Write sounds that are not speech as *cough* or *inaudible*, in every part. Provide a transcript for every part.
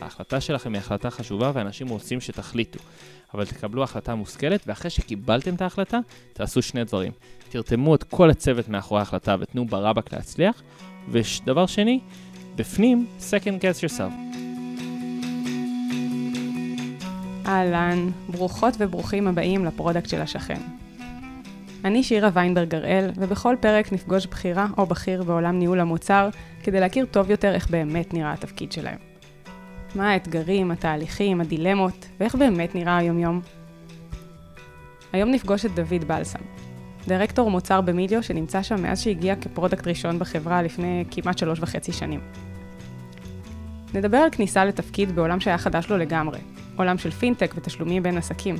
ההחלטה שלכם היא החלטה חשובה ואנשים רוצים שתחליטו, אבל תקבלו החלטה מושכלת, ואחרי שקיבלתם את ההחלטה, תעשו שני דברים. תרתמו את כל הצוות מאחורי ההחלטה ותנו ברבק להצליח, ודבר שני, בפנים, second guess yourself. אהלן, ברוכות וברוכים הבאים לפרודקט של השכן. אני שירה ויינברג הראל, ובכל פרק נפגוש בכירה או בכיר בעולם ניהול המוצר, כדי להכיר טוב יותר איך באמת נראה התפקיד שלהם. מה האתגרים, התהליכים, הדילמות, ואיך באמת נראה היומיום. היום נפגוש את דויד בלסם, דירקטור מוצר במיליו שנמצא שם מאז שהגיע כ product ראשון בחברה לפני כמעט שלוש וחצי שנים. נדבר על כניסה לתפקיד בעולם שהיה חדש לו לגמרי, עולם של פינטק ותשלומים בין עסקים.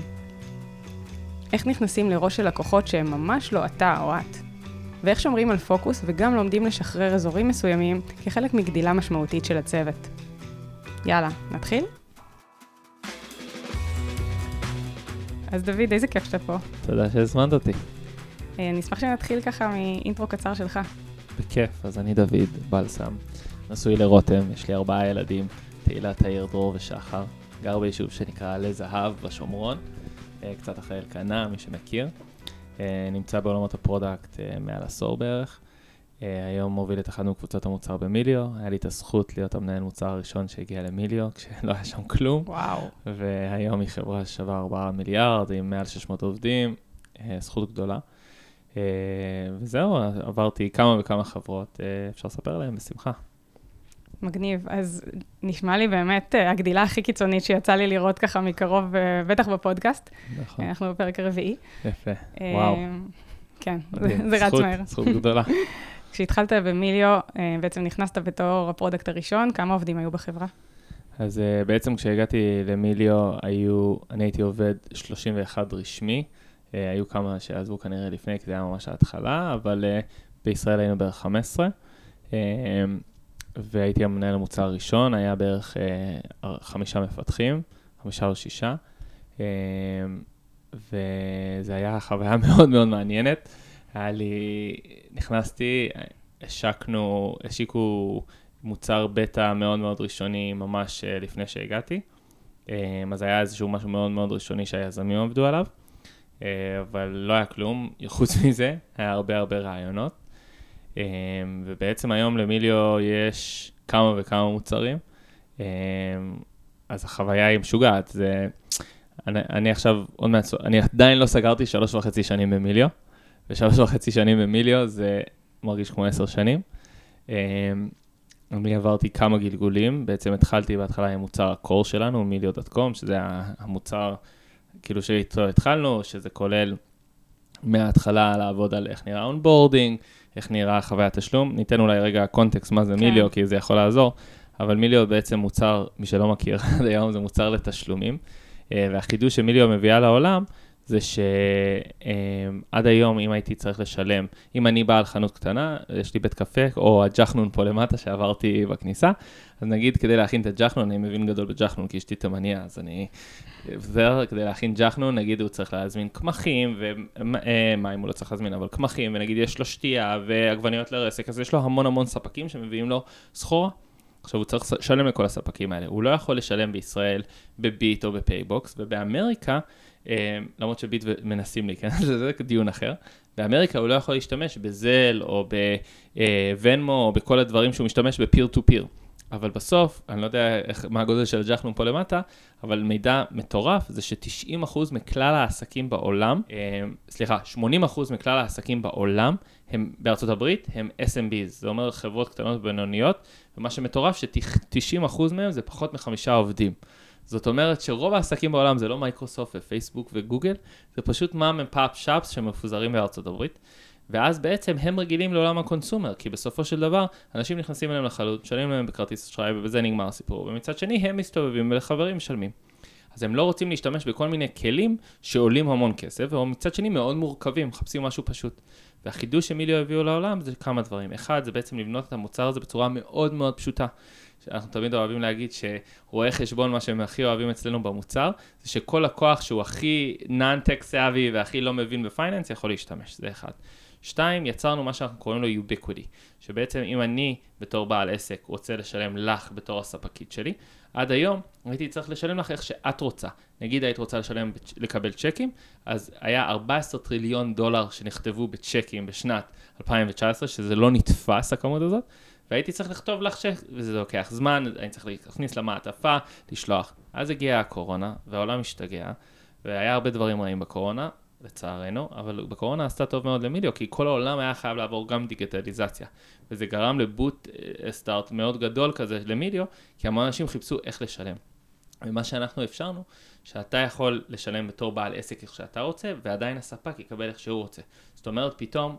איך נכנסים לראש של לקוחות שהם ממש לא אתה או את. ואיך שומרים על פוקוס וגם לומדים לשחרר אזורים מסוימים כחלק מגדילה משמעותית של הצוות. יאללה, נתחיל? אז דוד, איזה כיף שאתה פה. תודה שהזמנת אותי. אה, אני אשמח שנתחיל ככה מאינטרו קצר שלך. בכיף, אז אני דוד בלסם, נשוי לרותם, יש לי ארבעה ילדים, תהילה, תאיר, דרור ושחר. גר ביישוב שנקרא עלי זהב בשומרון, קצת אחרי אלקנה, מי שמכיר. אה, נמצא בעולמות ה product מעל עשור בערך. היום מוביל את אחת מקבוצות המוצר במיליו, היה לי את הזכות להיות המנהל מוצר הראשון שהגיע למיליו, *laughs* כשלא היה שם כלום. וואו. והיום היא חברה ששווה 4 מיליארד, עם מעל 600 עובדים, זכות גדולה. וזהו, עברתי כמה וכמה חברות, אפשר לספר עליהן בשמחה. מגניב. אז נשמע לי באמת הגדילה הכי קיצונית שיצא לי לראות ככה מקרוב, בטח בפודקאסט. נכון. אנחנו בפרק הרביעי. יפה, וואו. כן, זה רץ מהר. זכות גדולה. *laughs* כשהתחלת במיליו, בעצם נכנסת בתור ה product הראשון, כמה עובדים היו בחברה? אז בעצם כשהגעתי למיליו, היו, אני הייתי עובד 31 רשמי. היו כמה שעזבו כנראה לפני, כי זה היה ממש ההתחלה, אבל בישראל היינו בערך 15. והייתי המנהל המוצר הראשון, היה בערך חמישה מפתחים, חמישה או שישה. וזו הייתה חוויה *laughs* מאוד מאוד מעניינת. היה לי, נכנסתי, השקנו, השיקו מוצר בטא מאוד מאוד ראשוני ממש לפני שהגעתי. אז היה איזשהו משהו מאוד מאוד ראשוני שהיזמים עבדו עליו, אבל לא היה כלום, חוץ מזה, היה הרבה הרבה רעיונות. ובעצם היום למיליו יש כמה וכמה מוצרים, אז החוויה היא משוגעת. זה, אני, אני עכשיו, עוד מעט, אני עדיין לא סגרתי שלוש וחצי שנים במיליו, ושלוש וחצי שנים במיליו זה מרגיש כמו עשר שנים. אני עברתי כמה גלגולים, בעצם התחלתי בהתחלה עם מוצר הקור שלנו, מיליו.קום, שזה המוצר, כאילו שאיתו התחלנו, שזה כולל מההתחלה לעבוד על איך נראה onboarding, איך נראה חוויית תשלום. ניתן אולי רגע context מה זה כן. מיליו, כי זה יכול לעזור, אבל מיליו בעצם מוצר, מי שלא מכיר *laughs* עד היום, זה מוצר לתשלומים. והחידוש שמיליו מביאה לעולם, זה שעד היום, אם הייתי צריך לשלם, אם אני בעל חנות קטנה, יש לי בית קפה, או הג'חנון פה למטה שעברתי בכניסה, אז נגיד כדי להכין את הג'חנון, אני מבין גדול בג'חנון, כי אשתי תימניה, אז אני עוזר כדי להכין ג'חנון, נגיד הוא צריך להזמין קמחים, ומים הוא לא צריך להזמין, אבל קמחים, ונגיד יש לו שתייה ועגבניות לרסק, אז יש לו המון המון ספקים שמביאים לו סחורה. עכשיו, הוא צריך לשלם לכל הספקים האלה. הוא לא יכול לשלם בישראל בביט או בפייבוקס, ובאמריקה, למרות שביט מנסים להיכנס לזה, *laughs* זה דיון אחר. באמריקה הוא לא יכול להשתמש בזל או בוונמו או בכל הדברים שהוא משתמש ב peer to peer. אבל בסוף, אני לא יודע איך, מה הגודל של הג'חנון פה למטה, אבל מידע מטורף זה ש-90% מכלל העסקים בעולם, אה, סליחה, 80% מכלל העסקים בעולם הם בארצות הברית, הם SMBs, זה אומר חברות קטנות ובינוניות, ומה שמטורף ש-90% מהם זה פחות מחמישה עובדים. זאת אומרת שרוב העסקים בעולם זה לא מייקרוסופט ופייסבוק וגוגל, זה פשוט mom pop shops שמפוזרים בארצות הברית. ואז בעצם הם רגילים לעולם ה consumer, כי בסופו של דבר, אנשים נכנסים אליהם לחלוט, משלמים להם בכרטיס אשראי, ובזה נגמר הסיפור. ומצד שני, הם מסתובבים ולחברים משלמים. אז הם לא רוצים להשתמש בכל מיני כלים שעולים המון כסף, או מצד שני מאוד מורכבים, מחפשים משהו פשוט. והחידוש שמיליו הביאו לעולם זה כמה דברים. אחד, זה בעצם לבנות את המוצר הזה בצורה מאוד מאוד פשוטה. אנחנו תמיד אוהבים להגיד שרואי חשבון, מה שהם הכי אוהבים אצלנו במוצר, זה שכל לקוח שהוא הכי non-tech savvy והכי לא מבין בפייננס יכול להשתמש, זה אחד. שתיים, יצרנו מה שאנחנו קוראים לו ubiquity, שבעצם אם אני בתור בעל עסק רוצה לשלם לך בתור הספקית שלי, עד היום הייתי צריך לשלם לך איך שאת רוצה. נגיד היית רוצה לשלם, לקבל צ'קים, אז היה 14 טריליון דולר שנכתבו בצ'קים בשנת 2019, שזה לא נתפס הכמות הזאת, והייתי צריך לכתוב לך צ'ק, וזה לוקח זמן, אני צריך להכניס למעטפה, לשלוח. אז הגיעה הקורונה, והעולם השתגע, והיה הרבה דברים רעים בקורונה, לצערנו, אבל בקורונה עשתה טוב מאוד למיליו, כי כל העולם היה חייב לעבור גם דיגיטליזציה. וזה גרם לבוט אה, סטארט מאוד גדול כזה למיליו, כי המון אנשים חיפשו איך לשלם. ומה שאנחנו אפשרנו, שאתה יכול לשלם בתור בעל עסק איך שאתה רוצה, ועדיין הספק יקבל איך שהוא רוצה. זאת אומרת, פתאום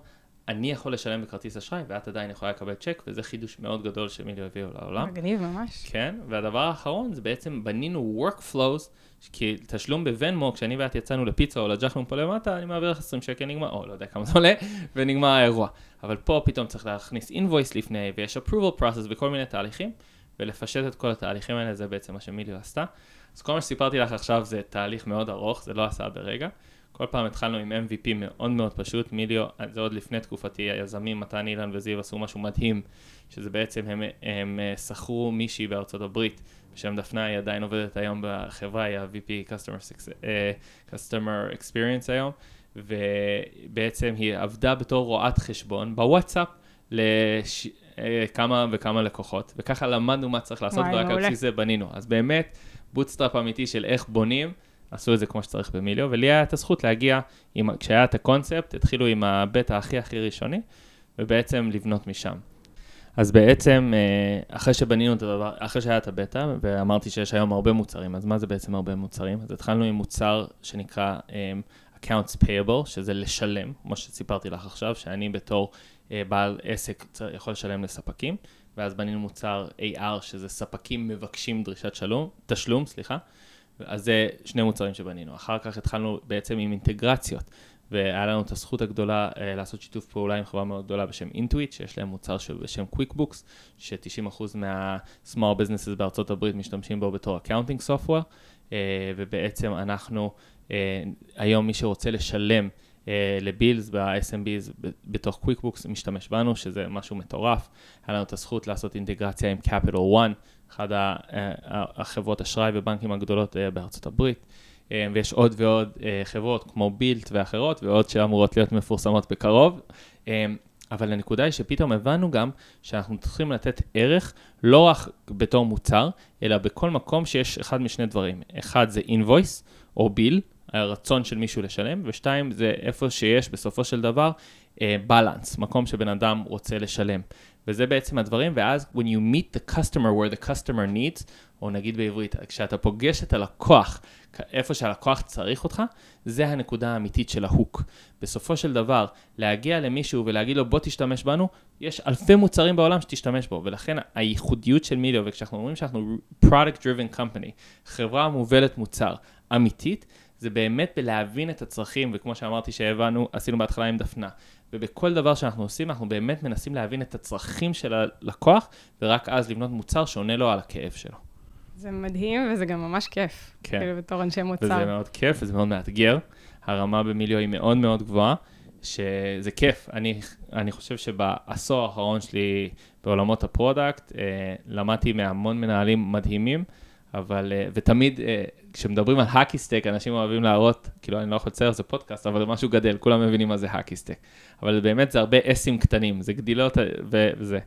אני יכול לשלם בכרטיס אשראי, ואת עדיין יכולה לקבל צ'ק, וזה חידוש מאוד גדול שמיליו הביאו לעולם. מגניב ממש. כן, והדבר האחרון זה בעצם בנינו workflows, כי תשלום בוונמו, כשאני ואת יצאנו לפיצה או לג'חלום פה למטה, אני מעביר לך 20 שקל, נגמר, או לא יודע כמה זה עולה, ונגמר האירוע. אבל פה פתאום צריך להכניס invoice לפני, ויש approval process וכל מיני תהליכים, ולפשט את כל התהליכים האלה, זה בעצם מה שמיליו עשתה. אז כל מה שסיפרתי לך עכשיו זה תהליך מאוד ארוך, זה לא עשה ברגע. כל פעם התחלנו עם MVP מאוד מאוד פשוט, מיליו, זה עוד לפני תקופתי, היזמים, מתן אילן וזיו עשו משהו מדהים, שזה בעצם, הם, הם אה, שכרו מישהי בארצות הברית, בשם דפנה, היא עדיין עובדת היום בחברה, היא ה-VP Customer, uh, Customer Experience היום, ובעצם היא עבדה בתור רואת חשבון בוואטסאפ לכמה לש... וכמה לקוחות, וככה למדנו מה צריך לעשות, ורק על בסיס זה בנינו. אז באמת, bootstrap אמיתי של איך בונים, עשו את זה כמו שצריך במיליו, ולי היה את הזכות להגיע, עם, כשהיה את הקונספט, התחילו עם הבטא הכי הכי ראשוני, ובעצם לבנות משם. אז בעצם, אה, אחרי שבנינו את הדבר, אחרי שהיה את הבטא, ואמרתי שיש היום הרבה מוצרים, אז מה זה בעצם הרבה מוצרים? אז התחלנו עם מוצר שנקרא um, Accounts Payable, שזה לשלם, כמו שסיפרתי לך עכשיו, שאני בתור uh, בעל עסק יכול לשלם לספקים, ואז בנינו מוצר AR, שזה ספקים מבקשים דרישת שלום, תשלום, סליחה. אז זה שני מוצרים שבנינו. אחר כך התחלנו בעצם עם אינטגרציות, והיה לנו את הזכות הגדולה uh, לעשות שיתוף פעולה עם חברה מאוד גדולה בשם אינטואיט, שיש להם מוצר בשם QuickBooks, ש-90% מה-small businesses בארצות הברית משתמשים בו בתור accounting software, uh, ובעצם אנחנו, uh, היום מי שרוצה לשלם לבילס ב-SMBs בתוך QuickBooks משתמש בנו, שזה משהו מטורף. היה לנו את הזכות לעשות אינטגרציה עם Capital One, אחת החברות אשראי ובנקים הגדולות בארצות הברית. אה, ויש עוד ועוד אה, חברות כמו בילט ואחרות, ועוד שאמורות להיות מפורסמות בקרוב. אה, אבל הנקודה היא שפתאום הבנו גם שאנחנו צריכים לתת ערך לא רק בתור מוצר, אלא בכל מקום שיש אחד משני דברים. אחד זה invoice או ביל, הרצון של מישהו לשלם, ושתיים זה איפה שיש בסופו של דבר בלנס, מקום שבן אדם רוצה לשלם. וזה בעצם הדברים, ואז when you meet the customer where the customer needs, או נגיד בעברית, כשאתה פוגש את הלקוח איפה שהלקוח צריך אותך, זה הנקודה האמיתית של ההוק. בסופו של דבר, להגיע למישהו ולהגיד לו בוא תשתמש בנו, יש אלפי מוצרים בעולם שתשתמש בו, ולכן הייחודיות של מיליו, וכשאנחנו אומרים שאנחנו product driven company, חברה מובלת מוצר אמיתית, זה באמת בלהבין את הצרכים, וכמו שאמרתי שהבנו, עשינו בהתחלה עם דפנה. ובכל דבר שאנחנו עושים, אנחנו באמת מנסים להבין את הצרכים של הלקוח, ורק אז לבנות מוצר שעונה לו על הכאב שלו. זה מדהים, וזה גם ממש כיף. כן. כאילו, בתור אנשי מוצר. וזה מאוד כיף, וזה מאוד מאתגר. הרמה במיליו היא מאוד מאוד גבוהה, שזה כיף. אני, אני חושב שבעשור האחרון שלי בעולמות ה product, אה, למדתי מהמון מנהלים מדהימים, אבל, אה, ותמיד אה, כשמדברים על ה hockey stick, אנשים אוהבים להראות, כאילו אני לא יכול לצייר, זה פודקאסט, אבל זה משהו גדל, כולם מבינים מה זה ה hockey stick. אבל באמת זה הרבה S ים קטנים, זה גדילות וזה.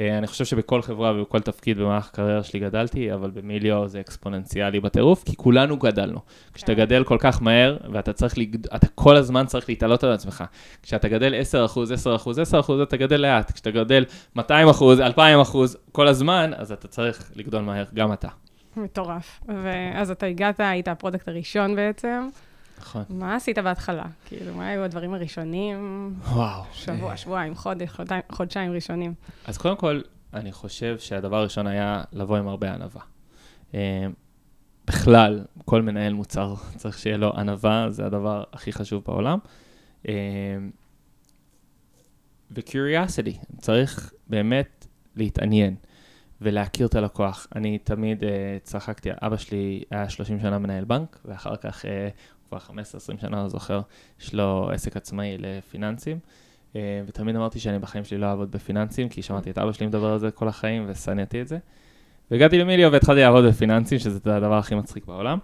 אה, אני חושב שבכל חברה ובכל תפקיד במהלך הקריירה שלי גדלתי, אבל במיליו זה אקספוננציאלי בטירוף, כי כולנו גדלנו. כשאתה. גדל כל כך מהר, ואתה צריך, לגד... אתה כל הזמן צריך להתעלות על עצמך. כשאתה גדל 10%, 10%, 10%, אתה גדל לאט. כשאתה גדל 200%, 2,000% כל הזמן, אז אתה צריך לגדול מהר, גם אתה. מטורף. ואז אתה הגעת, היית ה product הראשון בעצם. נכון. מה עשית בהתחלה? כאילו, מה היו הדברים הראשונים? וואו. שבוע, אה. שבועיים, חודש, חודשיים ראשונים. אז קודם כל, אני חושב שהדבר הראשון היה לבוא עם הרבה ענווה. אה, בכלל, כל מנהל מוצר *laughs* צריך שיהיה לו ענווה, זה הדבר הכי חשוב בעולם. אה, ו-curiosity, צריך באמת להתעניין. ולהכיר את הלקוח. אני תמיד uh, צחקתי, אבא שלי היה 30 שנה מנהל בנק, ואחר כך, uh, כבר 15-20 שנה, לא זוכר, יש לו עסק עצמאי לפיננסים. Uh, ותמיד אמרתי שאני בחיים שלי לא אעבוד בפיננסים, כי שמעתי את אבא שלי מדבר על זה כל החיים ושנאתי את זה. והגעתי למיליו והתחלתי לעבוד בפיננסים, שזה הדבר הכי מצחיק בעולם.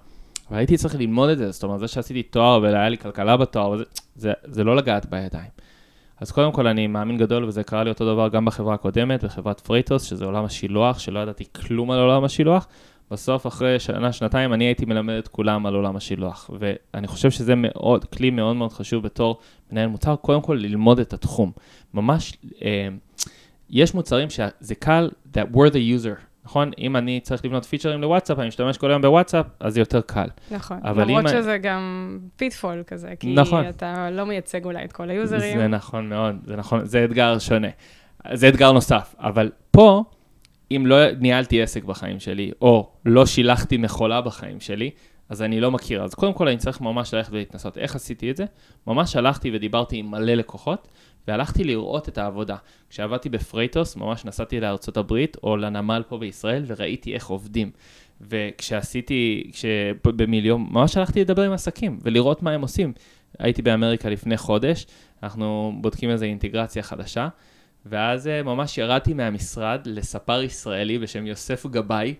אבל הייתי צריך ללמוד את זה, זאת אומרת, זה שעשיתי תואר והיה לי כלכלה בתואר, זה, זה, זה לא לגעת בידיים. אז קודם כל אני מאמין גדול, וזה קרה לי אותו דבר גם בחברה הקודמת, בחברת פרייטוס, שזה עולם השילוח, שלא ידעתי כלום על עולם השילוח. בסוף, אחרי שנה, שנתיים, אני הייתי מלמד את כולם על עולם השילוח. ואני חושב שזה מאוד, כלי מאוד מאוד חשוב בתור מנהל מוצר, קודם כל ללמוד את התחום. ממש, אה, יש מוצרים שזה קל, that we're the user, נכון? אם אני צריך לבנות פיצ'רים לוואטסאפ, אני משתמש כל היום בוואטסאפ, אז זה יותר קל. נכון, למרות שזה אני... גם pitfall כזה, כי נכון. אתה לא מייצג אולי את כל היוזרים. זה נכון מאוד, זה נכון, זה אתגר שונה. זה אתגר נוסף, אבל פה, אם לא ניהלתי עסק בחיים שלי, או לא שילחתי מכולה בחיים שלי, אז אני לא מכיר. אז קודם כל אני צריך ממש ללכת ולהתנסות. איך עשיתי את זה? ממש הלכתי ודיברתי עם מלא לקוחות, והלכתי לראות את העבודה. כשעבדתי בפרייטוס, ממש נסעתי לארצות הברית או לנמל פה בישראל, וראיתי איך עובדים. וכשעשיתי, במיליון, ממש הלכתי לדבר עם עסקים ולראות מה הם עושים. הייתי באמריקה לפני חודש, אנחנו בודקים איזו אינטגרציה חדשה, ואז אה, ממש ירדתי מהמשרד לספר ישראלי בשם יוסף גבאי,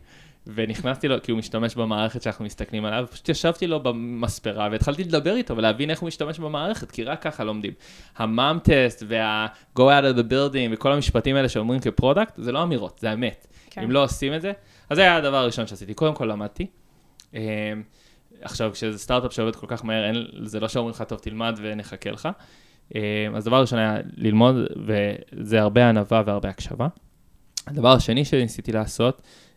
ונכנסתי לו, כי הוא משתמש במערכת שאנחנו מסתכלים עליו, פשוט ישבתי לו במספרה והתחלתי לדבר איתו ולהבין איך הוא משתמש במערכת, כי רק ככה לומדים. ה Mom Test וה-go out of the building וכל המשפטים האלה שאומרים כ product, זה לא אמירות, זה אמת. כן. אם לא עושים את זה, אז זה היה הדבר הראשון שעשיתי. קודם כל למדתי. אמ, עכשיו, כשזה סטארט-אפ שעובד כל כך מהר, אין, זה לא שאומרים לך, טוב, תלמד ונחכה לך. אמ, אז דבר ראשון היה ללמוד, וזה הרבה ענווה והרבה הקשבה. הדבר השני שניסיתי לעשות, אה,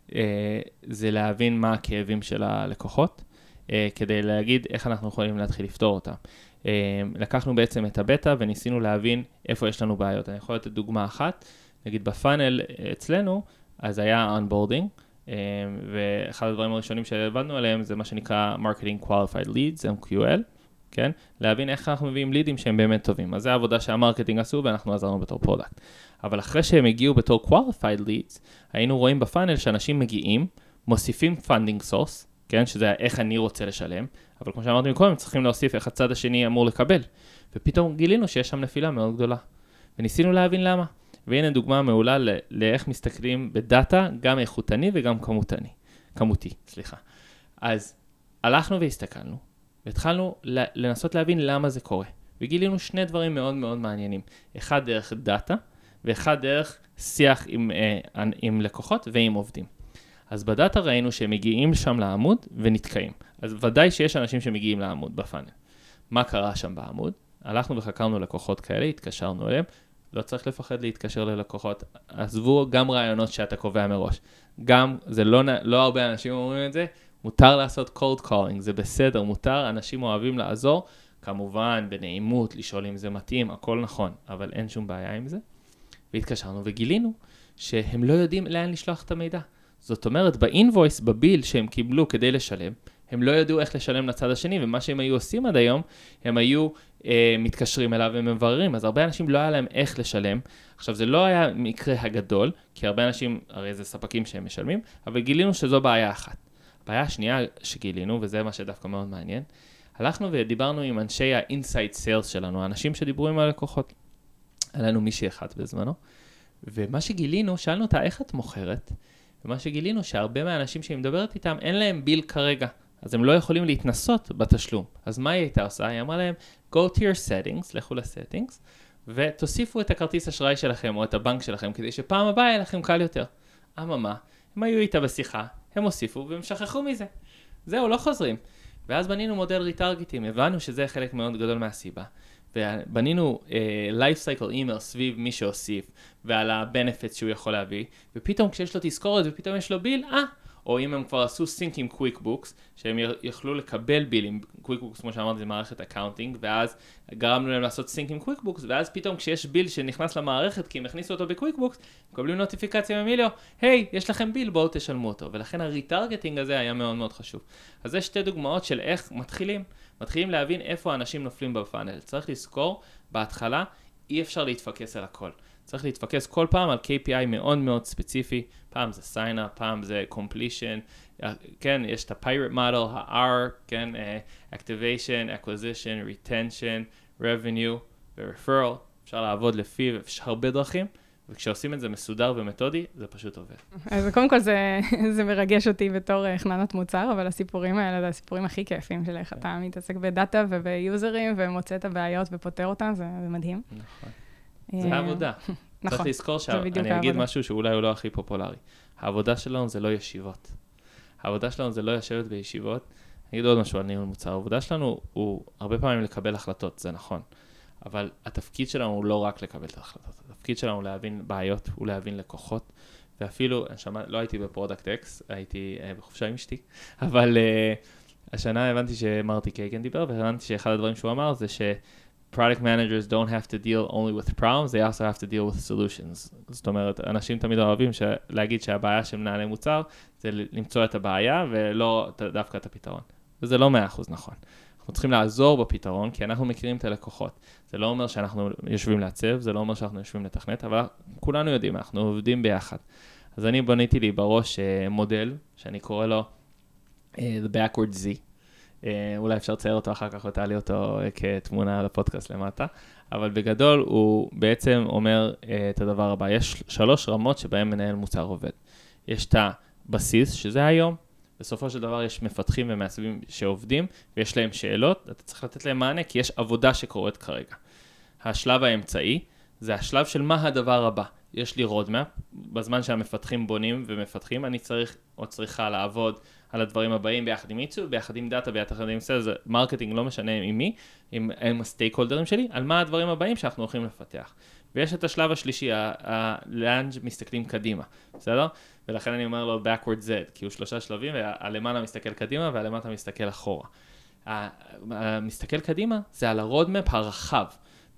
זה להבין מה הכאבים של הלקוחות, אה, כדי להגיד איך אנחנו יכולים להתחיל לפתור אותם. אה, לקחנו בעצם את הבטא וניסינו להבין איפה יש לנו בעיות. אני יכול לתת דוגמה אחת, נגיד ב funnel אצלנו, אז היה onboarding, ואחד הדברים הראשונים שהבנו עליהם זה מה שנקרא Marketing Qualified Leads, MQL, כן? להבין איך אנחנו מביאים לידים שהם באמת טובים. אז זו העבודה שה marketing עשו ואנחנו עזרנו בתור product. אבל אחרי שהם הגיעו בתור qualified leads, היינו רואים בפאנל שאנשים מגיעים, מוסיפים funding source, כן? שזה איך אני רוצה לשלם, אבל כמו שאמרתי מקודם, צריכים להוסיף איך הצד השני אמור לקבל. ופתאום גילינו שיש שם נפילה מאוד גדולה. וניסינו להבין למה. והנה דוגמה מעולה לאיך מסתכלים בדאטה, גם איכותני וגם כמותני. כמותי, סליחה. אז הלכנו והסתכלנו, והתחלנו לנסות להבין למה זה קורה. וגילינו שני דברים מאוד מאוד מעניינים. אחד דרך דאטה, ואחד דרך שיח עם, אה, עם לקוחות ועם עובדים. אז בדאטה ראינו שהם מגיעים שם לעמוד ונתקעים. אז ודאי שיש אנשים שמגיעים לעמוד בפאנל. מה קרה שם בעמוד? הלכנו וחקרנו לקוחות כאלה, התקשרנו אליהם, לא צריך לפחד להתקשר ללקוחות. עזבו גם רעיונות שאתה קובע מראש. גם, זה לא, לא הרבה אנשים אומרים את זה, מותר לעשות cold calling, זה בסדר, מותר, אנשים אוהבים לעזור, כמובן בנעימות, לשאול אם זה מתאים, הכל נכון, אבל אין שום בעיה עם זה. והתקשרנו וגילינו שהם לא יודעים לאן לשלוח את המידע. זאת אומרת, באינבויס, בביל שהם קיבלו כדי לשלם, הם לא ידעו איך לשלם לצד השני, ומה שהם היו עושים עד היום, הם היו אה, מתקשרים אליו ומבררים, אז הרבה אנשים לא היה להם איך לשלם. עכשיו, זה לא היה מקרה הגדול, כי הרבה אנשים, הרי זה ספקים שהם משלמים, אבל גילינו שזו בעיה אחת. הבעיה השנייה שגילינו, וזה מה שדווקא מאוד מעניין, הלכנו ודיברנו עם אנשי ה-inside sales שלנו, האנשים שדיברו עם הלקוחות. היה לנו מישהי אחת בזמנו, ומה שגילינו, שאלנו אותה איך את מוכרת, ומה שגילינו שהרבה מהאנשים שהיא מדברת איתם, אין להם ביל כרגע, אז הם לא יכולים להתנסות בתשלום. אז מה היא הייתה עושה? היא אמרה להם, go to your settings, לכו ל-settings, ותוסיפו את הכרטיס אשראי שלכם או את הבנק שלכם, כדי שפעם הבאה יהיה לכם קל יותר. אממה, הם היו איתה בשיחה, הם הוסיפו והם שכחו מזה. זהו, לא חוזרים. ואז בנינו מודל retargeting, הבנו שזה חלק מאוד גדול מהסיבה. ובנינו uh, life cycle email סביב מי שהוסיף ועל ה-benefits שהוא יכול להביא, ופתאום כשיש לו תזכורת ופתאום יש לו bill, אה, או אם הם כבר עשו sync עם QuickBooks, שהם יכלו לקבל bill עם QuickBooks, כמו שאמרתי, זה מערכת accounting, ואז גרמנו להם לעשות sync עם QuickBooks, ואז פתאום כשיש bill שנכנס למערכת, כי הם הכניסו אותו ב QuickBooks, מקבלים נוטיפיקציה ממיליו, היי, יש לכם ביל, בואו תשלמו אותו. ולכן הריטרגטינג הזה היה מאוד מאוד חשוב. אז זה שתי דוגמאות של איך מתחילים. מתחילים להבין איפה אנשים נופלים בפאנל. צריך לזכור, בהתחלה אי אפשר להתפקס על הכל. צריך להתפקס כל פעם על KPI מאוד מאוד ספציפי, פעם זה sign-up, פעם זה completion, כן, יש את ה-pirate model, ה-R, כן, uh, activation, acquisition, retention, revenue ו-referral, אפשר לעבוד לפיו, יש הרבה דרכים. וכשעושים את זה מסודר ומתודי, זה פשוט עובד. אז קודם כל זה, *laughs* זה מרגש אותי בתור אה, חננת מוצר, אבל הסיפורים האלה זה הסיפורים הכי כיפים של איך כן. אתה מתעסק בדאטה וביוזרים ומוצא את הבעיות ופותר אותם, זה, זה מדהים. נכון. אה, *laughs* זה העבודה. נכון. צריך לזכור שאני אגיד משהו שאולי הוא לא הכי פופולרי. העבודה שלנו זה לא ישיבות. העבודה שלנו זה לא לשבת בישיבות. אני אגיד עוד משהו על ניהול מוצר. העבודה שלנו הוא הרבה פעמים לקבל החלטות, זה נכון. אבל התפקיד שלנו הוא לא רק לקבל את ההחלטות, התפקיד שלנו הוא להבין בעיות, הוא להבין לקוחות, ואפילו, שמע, לא הייתי ב ProductX, הייתי uh, בחופשה עם אשתי, *laughs* אבל uh, השנה הבנתי שמרטי קייגן דיבר, והבנתי שאחד הדברים שהוא אמר זה ש... product managers don't have to deal only with problems, they also have to deal with solutions. זאת אומרת, אנשים תמיד אוהבים להגיד שהבעיה של מנהלי מוצר זה למצוא את הבעיה ולא דווקא את הפתרון. וזה לא מאה אחוז נכון. אנחנו צריכים לעזור בפתרון, כי אנחנו מכירים את הלקוחות. זה לא אומר שאנחנו יושבים לעצב, זה לא אומר שאנחנו יושבים לתכנת, אבל כולנו יודעים, אנחנו עובדים ביחד. אז אני בניתי לי בראש uh, מודל, שאני קורא לו uh, The Backward Z. Uh, אולי אפשר לצייר אותו אחר כך ותעלי אותו uh, כתמונה לפודקאסט למטה, אבל בגדול הוא בעצם אומר uh, את הדבר הבא, יש שלוש רמות שבהן מנהל מוצר עובד. יש את הבסיס, שזה היום, בסופו של דבר יש מפתחים ומעצבים שעובדים, ויש להם שאלות, אתה צריך לתת להם מענה, כי יש עבודה שקורית כרגע. השלב האמצעי, זה השלב של מה הדבר הבא. יש לי roadmap, בזמן שהמפתחים בונים ומפתחים, אני צריך או צריכה לעבוד על הדברים הבאים ביחד עם עיצוב, ביחד עם דאטה, ביחד עם sales, marketing, לא משנה עם מי, עם, עם ה stakeholder ים שלי, על מה הדברים הבאים שאנחנו הולכים לפתח. ויש את השלב השלישי, לאן מסתכלים קדימה, בסדר? ולכן אני אומר לו backward Z, כי הוא שלושה שלבים, והלמעלה מסתכל קדימה והלמטה מסתכל אחורה. המסתכל קדימה זה על הרודמפ הרחב.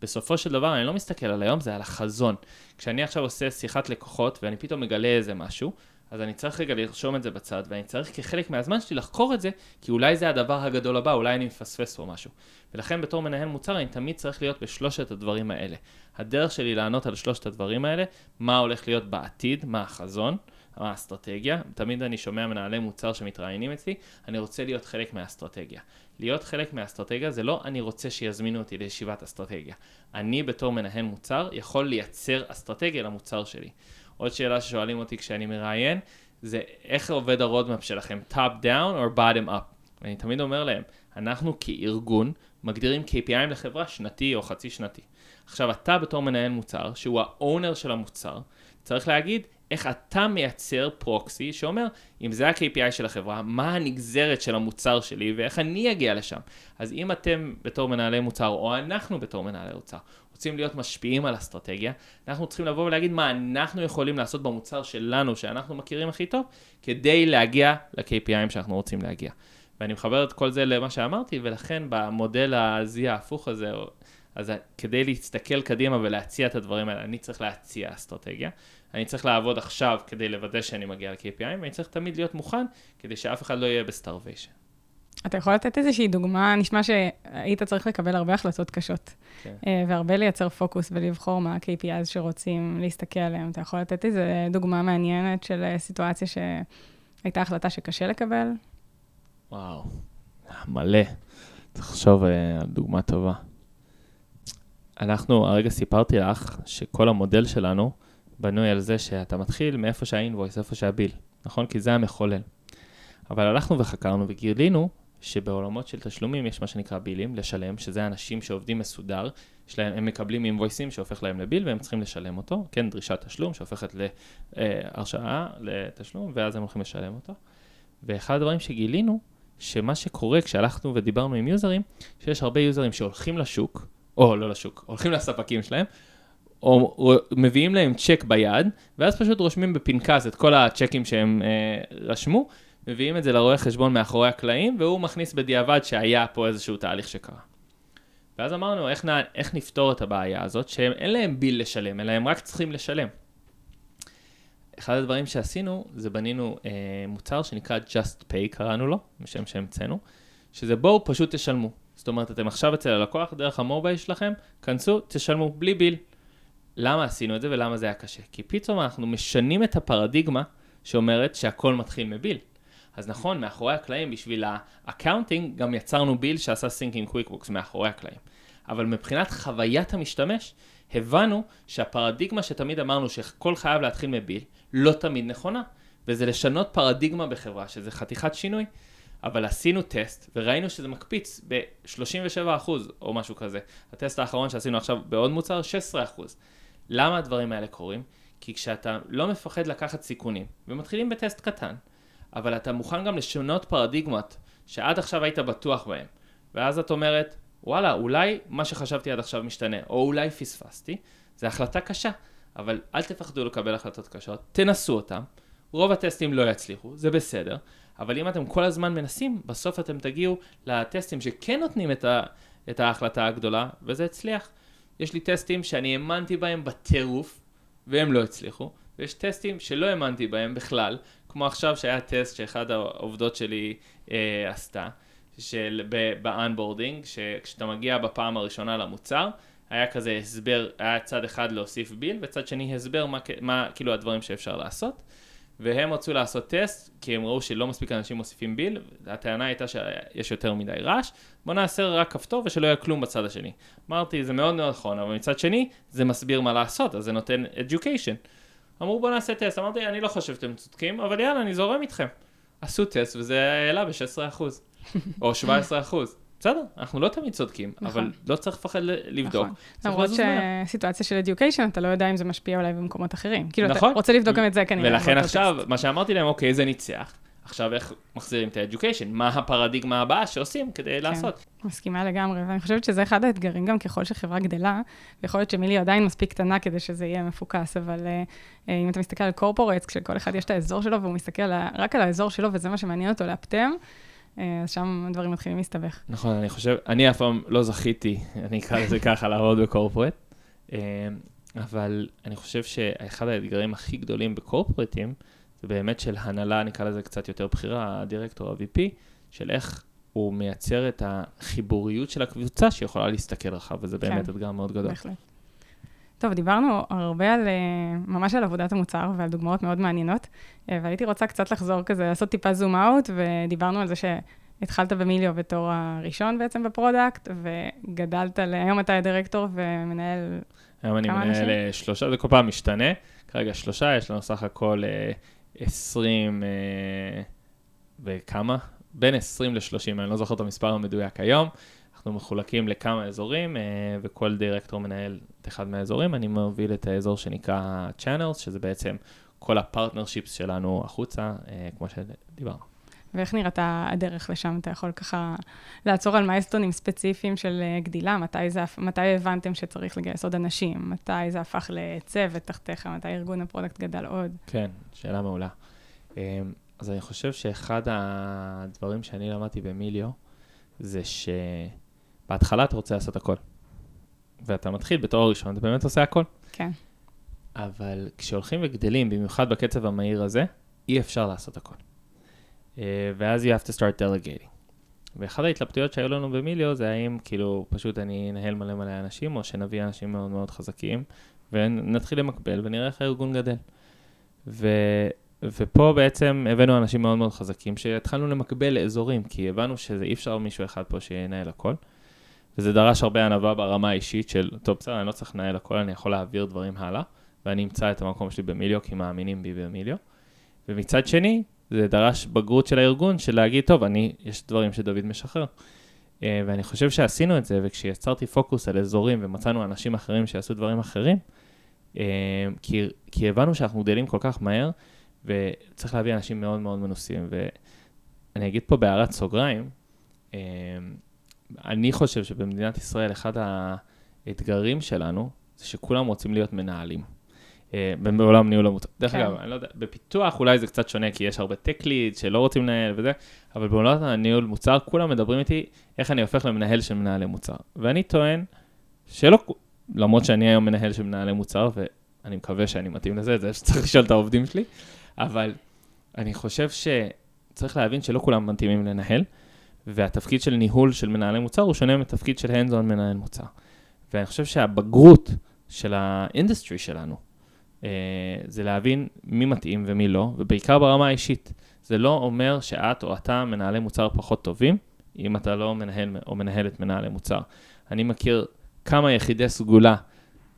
בסופו של דבר אני לא מסתכל על היום, זה על החזון. כשאני עכשיו עושה שיחת לקוחות ואני פתאום מגלה איזה משהו, אז אני צריך רגע לרשום את זה בצד, ואני צריך כחלק מהזמן שלי לחקור את זה, כי אולי זה הדבר הגדול הבא, אולי אני מפספס פה משהו. ולכן בתור מנהל מוצר אני תמיד צריך להיות בשלושת הדברים האלה. הדרך שלי לענות על שלושת הדברים האלה, מה הולך להיות בעתיד, מה החזון, מה האסטרטגיה. תמיד אני שומע מנהלי מוצר שמתראיינים אצלי, אני רוצה להיות חלק מהאסטרטגיה. להיות חלק מהאסטרטגיה זה לא אני רוצה שיזמינו אותי לישיבת אסטרטגיה. אני בתור מנהל מוצר יכול לייצר אסטרטגיה למוצר שלי. עוד שאלה ששואלים אותי כשאני מראיין, זה איך עובד הרודמפ שלכם, top down או bottom up? ואני תמיד אומר להם, אנחנו כארגון מגדירים KPI לחברה שנתי או חצי שנתי. עכשיו אתה בתור מנהל מוצר, שהוא האונר של המוצר, צריך להגיד איך אתה מייצר פרוקסי שאומר, אם זה ה-KPI של החברה, מה הנגזרת של המוצר שלי ואיך אני אגיע לשם. אז אם אתם בתור מנהלי מוצר, או אנחנו בתור מנהלי מוצר, רוצים להיות משפיעים על אסטרטגיה, אנחנו צריכים לבוא ולהגיד מה אנחנו יכולים לעשות במוצר שלנו, שאנחנו מכירים הכי טוב, כדי להגיע ל-KPIים שאנחנו רוצים להגיע. ואני מחבר את כל זה למה שאמרתי, ולכן במודל ה Z ההפוך הזה, אז כדי להסתכל קדימה ולהציע את הדברים האלה, אני צריך להציע אסטרטגיה. אני צריך לעבוד עכשיו כדי לוודא שאני מגיע ל-KPI, ואני צריך תמיד להיות מוכן כדי שאף אחד לא יהיה ב starvation. אתה יכול לתת איזושהי דוגמה, נשמע שהיית צריך לקבל הרבה החלטות קשות, כן. אה, והרבה לייצר פוקוס ולבחור מה ה-KPIs שרוצים להסתכל עליהם. אתה יכול לתת איזו דוגמה מעניינת של אה, סיטואציה שהייתה החלטה שקשה לקבל? וואו, מלא. צריך לחשוב אה, על דוגמה טובה. אנחנו, הרגע סיפרתי לך שכל המודל שלנו בנוי על זה שאתה מתחיל מאיפה שהאינבויס, איפה שהביל, נכון? כי זה המחולל. אבל הלכנו וחקרנו וגילינו שבעולמות של תשלומים יש מה שנקרא בילים, לשלם, שזה אנשים שעובדים מסודר, שלהם, הם מקבלים אינבויסים שהופך להם לביל והם צריכים לשלם אותו, כן, דרישת תשלום שהופכת להרשאה לתשלום, ואז הם הולכים לשלם אותו. ואחד הדברים שגילינו, שמה שקורה כשהלכנו ודיברנו עם יוזרים, שיש הרבה יוזרים שהולכים לשוק, או לא לשוק, הולכים לספקים שלהם, או מביאים להם צ'ק ביד, ואז פשוט רושמים בפנקס את כל הצ'קים שהם אה, רשמו, מביאים את זה לרואה חשבון מאחורי הקלעים, והוא מכניס בדיעבד שהיה פה איזשהו תהליך שקרה. ואז אמרנו, איך, נ... איך נפתור את הבעיה הזאת, שאין להם ביל לשלם, אלא הם רק צריכים לשלם. אחד הדברים שעשינו, זה בנינו אה, מוצר שנקרא Just Pay, קראנו לו, משם שהמצאנו, שזה בואו פשוט תשלמו. זאת אומרת, אתם עכשיו אצל הלקוח, דרך המובייל שלכם, כנסו, תשלמו בלי ביל. למה עשינו את זה ולמה זה היה קשה? כי פתאום אנחנו משנים את הפרדיגמה שאומרת שהכל מתחיל מביל. אז נכון, מאחורי הקלעים, בשביל ה accounting, גם יצרנו bill שעשה sync עם QuickBooks מאחורי הקלעים. אבל מבחינת חוויית המשתמש, הבנו שהפרדיגמה שתמיד אמרנו שכל חייב להתחיל מ bill, לא תמיד נכונה. וזה לשנות פרדיגמה בחברה, שזה חתיכת שינוי. אבל עשינו טסט, וראינו שזה מקפיץ ב-37% או משהו כזה. הטסט האחרון שעשינו עכשיו בעוד מוצר, 16%. למה הדברים האלה קורים? כי כשאתה לא מפחד לקחת סיכונים, ומתחילים בטסט קטן, אבל אתה מוכן גם לשנות פרדיגמות שעד עכשיו היית בטוח בהם, ואז את אומרת, וואלה, אולי מה שחשבתי עד עכשיו משתנה, או אולי פספסתי, זו החלטה קשה, אבל אל תפחדו לקבל החלטות קשות, תנסו אותן, רוב הטסטים לא יצליחו, זה בסדר, אבל אם אתם כל הזמן מנסים, בסוף אתם תגיעו לטסטים שכן נותנים את, ה, את ההחלטה הגדולה, וזה הצליח. יש לי טסטים שאני האמנתי בהם בטירוף, והם לא הצליחו, ויש טסטים שלא האמנתי בהם בכלל, כמו עכשיו שהיה טסט שאחד העובדות שלי אה, עשתה, של ב onboarding, שכשאתה מגיע בפעם הראשונה למוצר, היה כזה הסבר, היה צד אחד להוסיף bill, וצד שני הסבר מה, מה כאילו הדברים שאפשר לעשות. והם רצו לעשות טסט, כי הם ראו שלא מספיק אנשים מוסיפים bill, הטענה הייתה שיש יותר מדי רעש, בוא נעשה רק כפתור ושלא יהיה כלום בצד השני. אמרתי, זה מאוד מאוד נכון, אבל מצד שני, זה מסביר מה לעשות, אז זה נותן education. אמרו בוא נעשה טסט, אמרתי, אני לא חושב שאתם צודקים, אבל יאללה, אני זורם איתכם. עשו טסט וזה העלה ב-16%, או 17%. בסדר, אנחנו לא תמיד צודקים, נכון. אבל לא צריך לפחד לבדוק. נכון. למרות שסיטואציה של education, אתה לא יודע אם זה משפיע אולי במקומות אחרים. כאילו, נכון. אתה רוצה לבדוק גם את זה כנראה. ולכן עכשיו, מה שאמרתי להם, אוקיי, זה ניצח. עכשיו איך מחזירים את ה-education, מה הפרדיגמה הבאה שעושים כדי כן, לעשות. מסכימה לגמרי, ואני חושבת שזה אחד האתגרים גם ככל שחברה גדלה, ויכול להיות שמילי עדיין מספיק קטנה כדי שזה יהיה מפוקס, אבל uh, אם אתה מסתכל על קורפורטס, כשכל אחד יש את האזור שלו והוא מסתכל רק על האזור שלו וזה מה שמעניין אותו לאפטם, אז שם הדברים מתחילים להסתבך. נכון, אני חושב, אני אף פעם לא זכיתי, אני אקרא לזה *laughs* ככה, לעבוד בקורפורט, אה, אבל אני חושב שאחד האתגרים הכי גדולים בקורפורטים, זה באמת של הנהלה, נקרא לזה קצת יותר בכירה, הדירקטור, ה-VP, של איך הוא מייצר את החיבוריות של הקבוצה שיכולה להסתכל רחב, וזה באמת כן, אתגר מאוד גדול. בהחלט. טוב, דיברנו הרבה על, אה, ממש על עבודת המוצר ועל דוגמאות מאוד מעניינות, אה, והייתי רוצה קצת לחזור כזה, לעשות טיפה zoom out, ודיברנו על זה שהתחלת במיליו בתור הראשון בעצם ב product, וגדלת, ל... היום אתה דירקטור ומנהל היום אני מנהל אנשים? אה, שלושה, זה כל פעם משתנה, כרגע שלושה, יש לנו סך הכל 20 וכמה? בין 20 ל-30, אני לא זוכר את המספר המדויק היום. אנחנו מחולקים לכמה אזורים, וכל דירקטור מנהל את אחד מהאזורים, אני מוביל את האזור שנקרא Channels, שזה בעצם כל ה partnerships שלנו החוצה, אה, כמו שדיברנו. ואיך נראית הדרך לשם? אתה יכול ככה לעצור על מיילסטונים ספציפיים של אה, גדילה? מתי, זה, מתי הבנתם שצריך לגייס עוד אנשים? מתי זה הפך לצוות תחתיך? מתי ארגון ה product גדל עוד? כן, שאלה מעולה. אה, אז אני חושב שאחד הדברים שאני למדתי במיליו, זה שבהתחלה אתה רוצה לעשות הכל. ואתה מתחיל בתואר הראשון, אתה באמת עושה הכל. כן. אבל כשהולכים וגדלים, במיוחד בקצב המהיר הזה, אי אפשר לעשות הכל. Uh, ואז you have to start delegating. ואחת ההתלבטויות שהיו לנו במיליו זה האם כאילו פשוט אני אנהל מלא מלא אנשים, או שנביא אנשים מאוד מאוד חזקים, ונתחיל למקבל ונראה איך הארגון גדל. ו... ופה בעצם הבאנו אנשים מאוד מאוד חזקים, שהתחלנו למקבל לאזורים, כי הבנו שזה אי אפשר מישהו אחד פה שינהל הכל. וזה דרש הרבה ענווה ברמה האישית של, טוב, בסדר, אני לא צריך לנהל הכל, אני יכול להעביר דברים הלאה, ואני אמצא את המקום שלי במיליו, כי מאמינים בי במיליו. ומצד שני, זה דרש בגרות של הארגון, של להגיד, טוב, אני, יש דברים שדוד משחרר. אה, ואני חושב שעשינו את זה, וכשיצרתי פוקוס על אזורים ומצאנו אנשים אחרים שיעשו דברים אחרים, אה, כי, כי הבנו שאנחנו גדלים כל כך מהר, וצריך להביא אנשים מאוד מאוד מנוסים. ואני אגיד פה בהערת סוגריים, אה, אני חושב שבמדינת ישראל אחד האתגרים שלנו זה שכולם רוצים להיות מנהלים. אה, בעולם ניהול המוצר. דרך כן. אגב, אני לא יודע, בפיתוח אולי זה קצת שונה, כי יש הרבה tech lead שלא רוצים לנהל וזה, אבל בעולם הניהול מוצר כולם מדברים איתי איך אני הופך למנהל של מנהלי מוצר. ואני טוען שלא, למרות שאני היום מנהל של מנהלי מוצר, ואני מקווה שאני מתאים לזה, זה שצריך לשאול את העובדים שלי, אבל אני חושב שצריך להבין שלא כולם מתאימים לנהל. והתפקיד של ניהול של מנהלי מוצר הוא שונה מתפקיד של hands-on מנהל מוצר. ואני חושב שהבגרות של ה industry שלנו. אה, זה להבין מי מתאים ומי לא, ובעיקר ברמה האישית. זה לא אומר שאת או אתה מנהלי מוצר פחות טובים, אם אתה לא מנהל או מנהלת מנהלי מוצר. אני מכיר כמה יחידי סגולה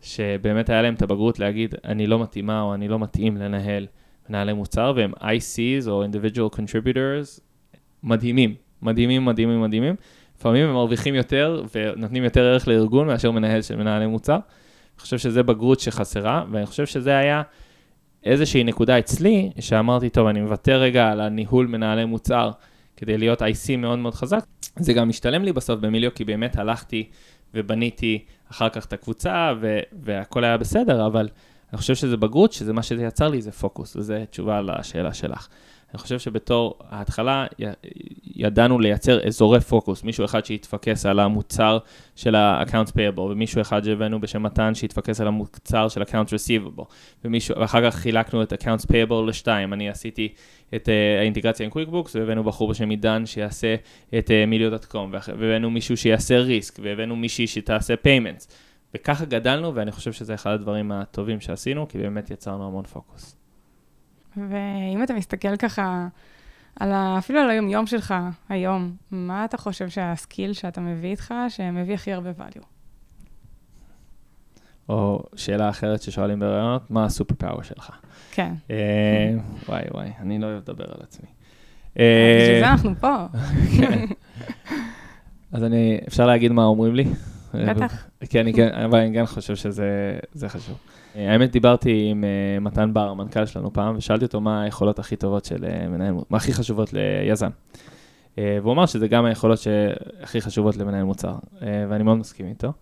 שבאמת היה להם את הבגרות להגיד, אני לא מתאימה או אני לא מתאים לנהל מנהלי מוצר, והם ICs או individual contributors מדהימים, מדהימים, מדהימים, מדהימים. לפעמים הם מרוויחים יותר ונותנים יותר ערך לארגון מאשר מנהל של מנהלי מוצר. אני חושב שזה בגרות שחסרה, ואני חושב שזה היה איזושהי נקודה אצלי, שאמרתי, טוב, אני מוותר רגע על הניהול מנהלי מוצר כדי להיות IC מאוד מאוד חזק. זה גם משתלם לי בסוף במיליו, כי באמת הלכתי ובניתי אחר כך את הקבוצה, ו- והכל היה בסדר, אבל אני חושב שזה בגרות, שזה מה שזה יצר לי, זה פוקוס, וזו תשובה לשאלה שלך. אני חושב שבתור ההתחלה ידענו לייצר אזורי פוקוס, מישהו אחד שיתפקס על המוצר של ה-accounts payable, ומישהו אחד שהבאנו בשם מתן שיתפקס על המוצר של accounts receivable, ומישהו, ואחר כך חילקנו את accounts payable לשתיים, אני עשיתי את uh, האינטגרציה עם QuickBooks, והבאנו בחור בשם עידן שיעשה את uh, מיליו.קום, והבאנו מישהו שיעשה ריסק, והבאנו מישהי שתעשה payments. וככה גדלנו, ואני חושב שזה אחד הדברים הטובים שעשינו, כי באמת יצרנו המון פוקוס. ואם אתה מסתכל ככה, על ה... אפילו על היום-יום שלך, היום, מה אתה חושב שהסקיל שאתה מביא איתך, שמביא הכי הרבה value? או שאלה אחרת ששואלים בראיונות, מה הסופר פאוור שלך? כן. אה, וואי וואי, אני לא אוהב לדבר על עצמי. אה, בשביל זה אנחנו פה. כן. אז אני, אפשר להגיד מה אומרים לי? בטח. כן, כן, אבל אני כן חושב שזה חשוב. אה, האמת, דיברתי עם uh, מתן בר, המנכ"ל שלנו פעם, ושאלתי אותו מה היכולות הכי טובות של uh, מנהל, מה הכי חשובות ליזם. והוא אמר שזה גם היכולות שהכי חשובות למנהל מוצר, ואני מאוד מסכים איתו.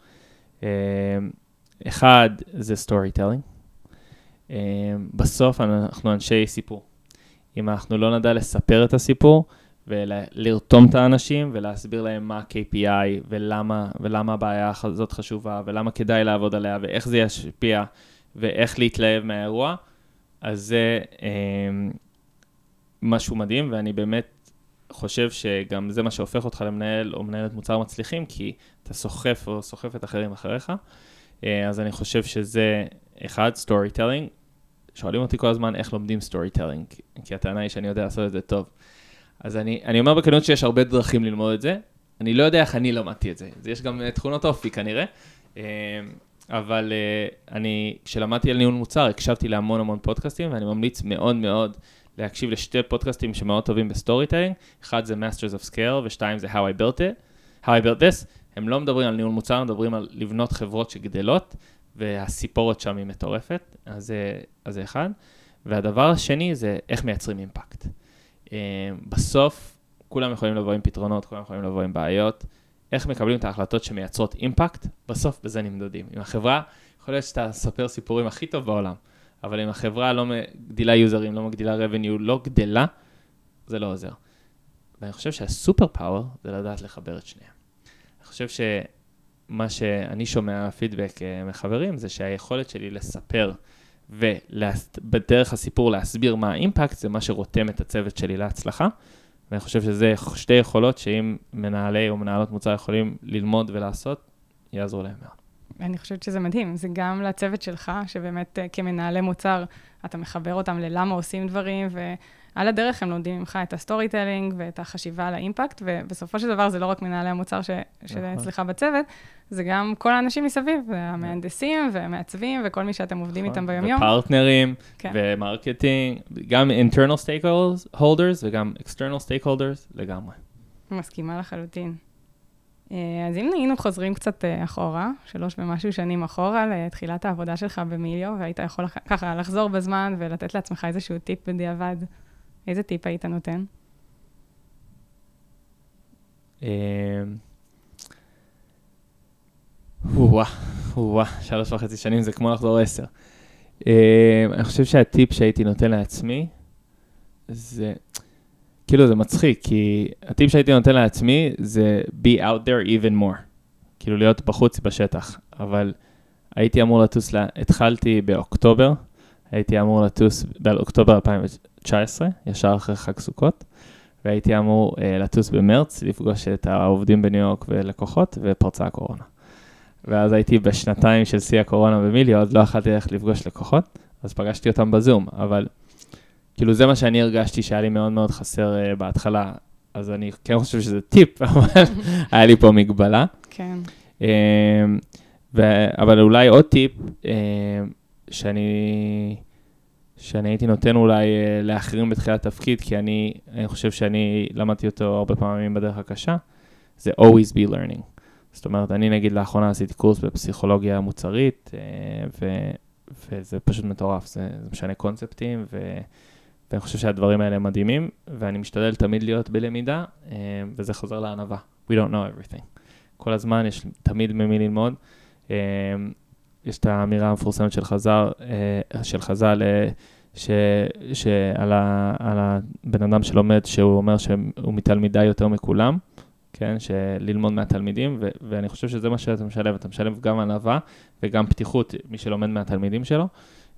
אחד, זה storytelling. בסוף אנחנו אנשי סיפור. אם אנחנו לא נדע לספר את הסיפור, ולרתום את האנשים ולהסביר להם מה ה-KPI ולמה, ולמה הבעיה הזאת חשובה ולמה כדאי לעבוד עליה ואיך זה ישפיע ואיך להתלהב מהאירוע, אז זה אה, משהו מדהים, ואני באמת חושב שגם זה מה שהופך אותך למנהל או מנהלת מוצר מצליחים, כי אתה סוחף או סוחף את אחרים אחריך. אה, אז אני חושב שזה, אחד, storytelling. שואלים אותי כל הזמן איך לומדים storytelling, כי הטענה היא שאני יודע לעשות את זה טוב. אז אני, אני אומר בכנות שיש הרבה דרכים ללמוד את זה. אני לא יודע איך אני למדתי את זה. יש גם תכונות אופי כנראה. אה, אבל אה, אני, כשלמדתי על ניהול מוצר, הקשבתי להמון המון פודקאסטים, ואני ממליץ מאוד מאוד להקשיב לשתי פודקאסטים שמאוד טובים ב storytelling. אחד זה Masters of Scale, ושתיים זה How I Built It, How I Built This. הם לא מדברים על ניהול מוצר, הם מדברים על לבנות חברות שגדלות, והסיפורת שם היא מטורפת, אז זה אחד. והדבר השני זה איך מייצרים אימפקט. Uh, בסוף, כולם יכולים לבוא עם פתרונות, כולם יכולים לבוא עם בעיות. איך מקבלים את ההחלטות שמייצרות אימפקט, בסוף בזה נמדדים. עם החברה, יכול להיות שאתה ספר סיפורים הכי טוב בעולם, אבל אם החברה לא מגדילה יוזרים, לא מגדילה revenue, לא גדלה, זה לא עוזר. ואני חושב שהסופר פאוור זה לדעת לחבר את שניהם. אני חושב שמה שאני שומע פידבק אה, מחברים זה שהיכולת שלי לספר ובדרך הסיפור להסביר מה האימפקט זה מה שרותם את הצוות שלי להצלחה. ואני חושב שזה שתי יכולות שאם מנהלי או מנהלות מוצר יכולים ללמוד ולעשות, יעזרו להם מאוד. אני חושבת שזה מדהים, זה גם לצוות שלך, שבאמת אה, כמנהלי מוצר, אתה מחבר אותם ללמה עושים דברים, ועל הדרך הם לומדים ממך את ה storytelling ואת החשיבה על ה impact, ובסופו של דבר זה לא רק מנהלי המוצר ש... נכון. שאצלך בצוות, זה גם כל האנשים מסביב, והמהנדסים והמעצבים וכל מי שאתם עובדים נכון. איתם ביומיום. ופרטנרים, כן. ו marketing, גם internal stakeholders וגם external stakeholders לגמרי. מסכימה לחלוטין. אה, אז אם היינו חוזרים קצת אה, אחורה, שלוש ומשהו שנים אחורה, לתחילת העבודה שלך במיליו, והיית יכול ככה לחזור בזמן ולתת לעצמך איזשהו טיפ בדיעבד, איזה טיפ היית נותן? אה, וואה, וואה, שלוש וחצי שנים זה כמו לחזור עשר. אני חושב שהטיפ שהייתי נותן לעצמי, זה... כאילו זה מצחיק, כי הטיפ שהייתי נותן לעצמי זה be out there even more. כאילו להיות בחוץ בשטח, אבל הייתי אמור לטוס, לה... התחלתי באוקטובר, הייתי אמור לטוס באוקטובר 2019, ישר אחרי חג סוכות, והייתי אמור uh, לטוס במרץ, לפגוש את העובדים בניו יורק ולקוחות, ופרצה הקורונה. ואז הייתי בשנתיים של שיא הקורונה במיליו, אז לא יכלתי ללכת לפגוש לקוחות, אז פגשתי אותם בזום, אבל כאילו זה מה שאני הרגשתי שהיה לי מאוד מאוד חסר uh, בהתחלה, אז אני כן חושב שזה טיפ, *laughs* אבל היה לי פה מגבלה. כן. Uh, ו- אבל אולי עוד טיפ, uh, שאני, שאני הייתי נותן אולי uh, לאחרים בתחילת תפקיד, כי אני, אני חושב שאני למדתי אותו הרבה פעמים בדרך הקשה, זה always be learning. זאת אומרת, אני נגיד לאחרונה עשיתי קורס בפסיכולוגיה מוצרית, uh, ו- וזה פשוט מטורף, זה, זה משנה קונספטים, ו... ואני חושב שהדברים האלה מדהימים, ואני משתדל תמיד להיות בלמידה, אה, וזה חוזר לענווה. We don't know everything. כל הזמן יש תמיד ממי ללמוד. אה, יש את האמירה המפורסמת של חז"ל, אה, של חז"ל, ש, שעל ה, על הבן אדם שלומד, שהוא אומר שהוא מתלמידה יותר מכולם, כן, שללמוד מהתלמידים, ו, ואני חושב שזה מה שאתה משלב, אתה משלב גם ענווה וגם פתיחות, מי שלומד מהתלמידים שלו.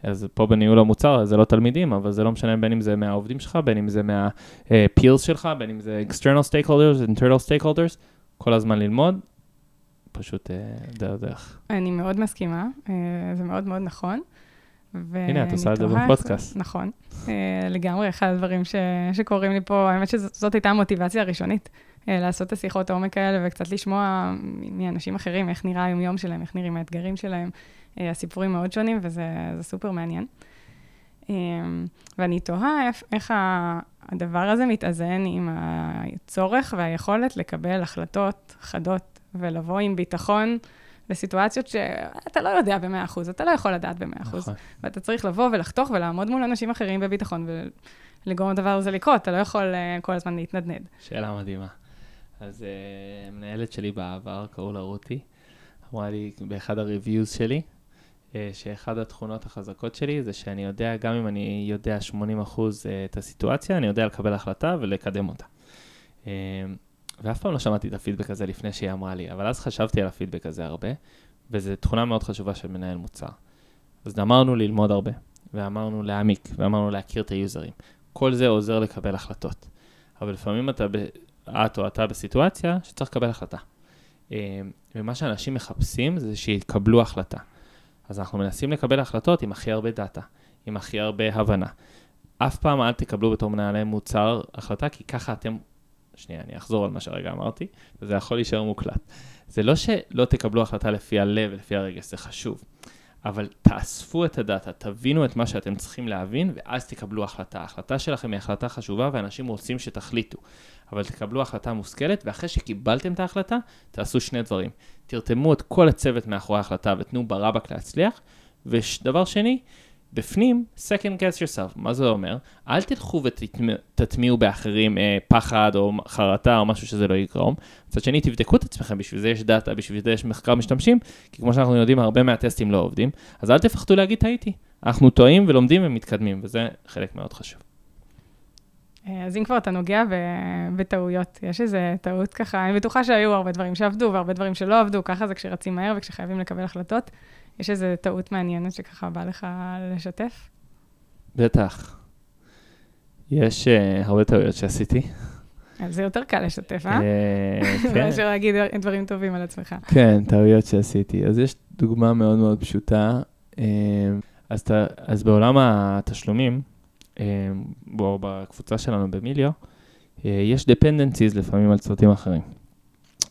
אז פה בניהול המוצר זה לא תלמידים, אבל זה לא משנה בין אם זה מהעובדים שלך, בין אם זה מה-peers שלך, בין אם זה external stakeholders, internal stakeholders, כל הזמן ללמוד, פשוט דרך דרך. אני מאוד מסכימה, זה מאוד מאוד נכון. הנה, את עושה את זה בפודקאסט. נכון, לגמרי, אחד הדברים ש, שקורים לי פה, האמת שזאת הייתה המוטיבציה הראשונית, לעשות את השיחות העומק האלה וקצת לשמוע מאנשים אחרים איך נראה היום-יום שלהם, איך נראים האתגרים שלהם. הסיפורים מאוד שונים, וזה סופר מעניין. ואני תוהה איך הדבר הזה מתאזן עם הצורך והיכולת לקבל החלטות חדות ולבוא עם ביטחון לסיטואציות שאתה לא יודע ב-100%, אתה לא יכול לדעת ב-100%. נכון. ואתה צריך לבוא ולחתוך ולעמוד מול אנשים אחרים בביטחון ולגרום לדבר הזה לקרות, אתה לא יכול כל הזמן להתנדנד. שאלה מדהימה. אז המנהלת שלי בעבר, קראו לה רותי, אמרה לי באחד הריוויוז שלי, אה, שאחד התכונות החזקות שלי זה שאני יודע, גם אם אני יודע 80% אה, את הסיטואציה, אני יודע לקבל החלטה ולקדם אותה. אה, ואף פעם לא שמעתי את הפידבק הזה לפני שהיא אמרה לי, אבל אז חשבתי על הפידבק הזה הרבה, וזו תכונה מאוד חשובה של מנהל מוצר. אז אמרנו ללמוד הרבה, ואמרנו להעמיק, ואמרנו להכיר את היוזרים. כל זה עוזר לקבל החלטות. אבל לפעמים אתה, ב... את או אתה בסיטואציה שצריך לקבל החלטה. ומה שאנשים מחפשים זה שיקבלו החלטה. אז אנחנו מנסים לקבל החלטות עם הכי הרבה דאטה, עם הכי הרבה הבנה. אף פעם אל תקבלו בתור מנהלי מוצר החלטה, כי ככה אתם... שנייה, אני אחזור על מה שהרגע אמרתי, וזה יכול להישאר מוקלט. זה לא שלא תקבלו החלטה לפי הלב ולפי הרגש, זה חשוב. אבל תאספו את הדאטה, תבינו את מה שאתם צריכים להבין, ואז תקבלו החלטה. ההחלטה שלכם היא החלטה חשובה, ואנשים רוצים שתחליטו. אבל תקבלו החלטה מושכלת, ואחרי שקיבלתם את ההחלטה, תעשו שני דברים. תרתמו את כל הצוות מאחורי ההחלטה ותנו ברבק להצליח. ודבר שני, בפנים, second guess yourself. מה זה אומר? אל תלכו ותטמיעו באחרים אה, פחד או חרטה או משהו שזה לא יגרום. מצד שני, תבדקו את עצמכם, בשביל זה יש דאטה, בשביל זה יש מחקר משתמשים, כי כמו שאנחנו יודעים, הרבה מהטסטים לא עובדים. אז אל תפחדו להגיד טעיתי. אנחנו טועים ולומדים ומתקדמים, וזה חלק מאוד חשוב. אה, אז אם כבר אתה נוגע בטעויות, יש איזה טעות ככה, אני בטוחה שהיו הרבה דברים שעבדו והרבה דברים שלא עבדו, ככה זה כשרצים מהר וכשחייבים לקבל החלטות. יש איזה טעות מעניינת שככה בא לך לשתף? בטח. יש uh, הרבה טעויות שעשיתי. אז זה יותר קל לשתף, אה? uh *laughs* כן. מאשר להגיד דברים טובים על עצמך. כן, טעויות שעשיתי. אז יש דוגמה מאוד מאוד פשוטה. אז, ת, אז בעולם התשלומים, בו בקבוצה שלנו במיליו, יש dependencies לפעמים על צוותים אחרים.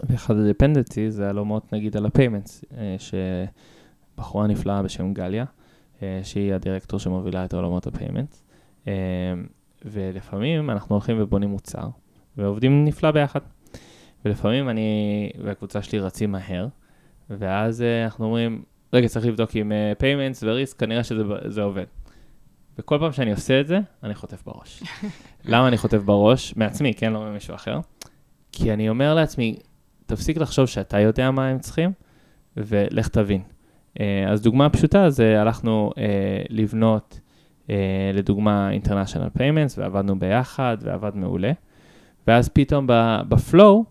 ואחד ה-dependencies זה הלומות נגיד על ה-payments, בחורה נפלאה בשם גליה, אה, שהיא הדירקטור שמובילה את עולמות הפיימנט. אה, ולפעמים אנחנו הולכים ובונים מוצר, ועובדים נפלא ביחד. ולפעמים אני והקבוצה שלי רצים מהר, ואז אה, אנחנו אומרים, רגע, צריך לבדוק עם payments ו risk, כנראה שזה עובד. וכל פעם שאני עושה את זה, אני חוטף בראש. *laughs* למה אני חוטף בראש? מעצמי, כן? לא ממישהו אחר. כי אני אומר לעצמי, תפסיק לחשוב שאתה יודע מה הם צריכים, ולך תבין. אה, אז דוגמה פשוטה זה הלכנו אה, לבנות אה, לדוגמה International Payments ועבדנו ביחד ועבד מעולה. ואז פתאום בפלואו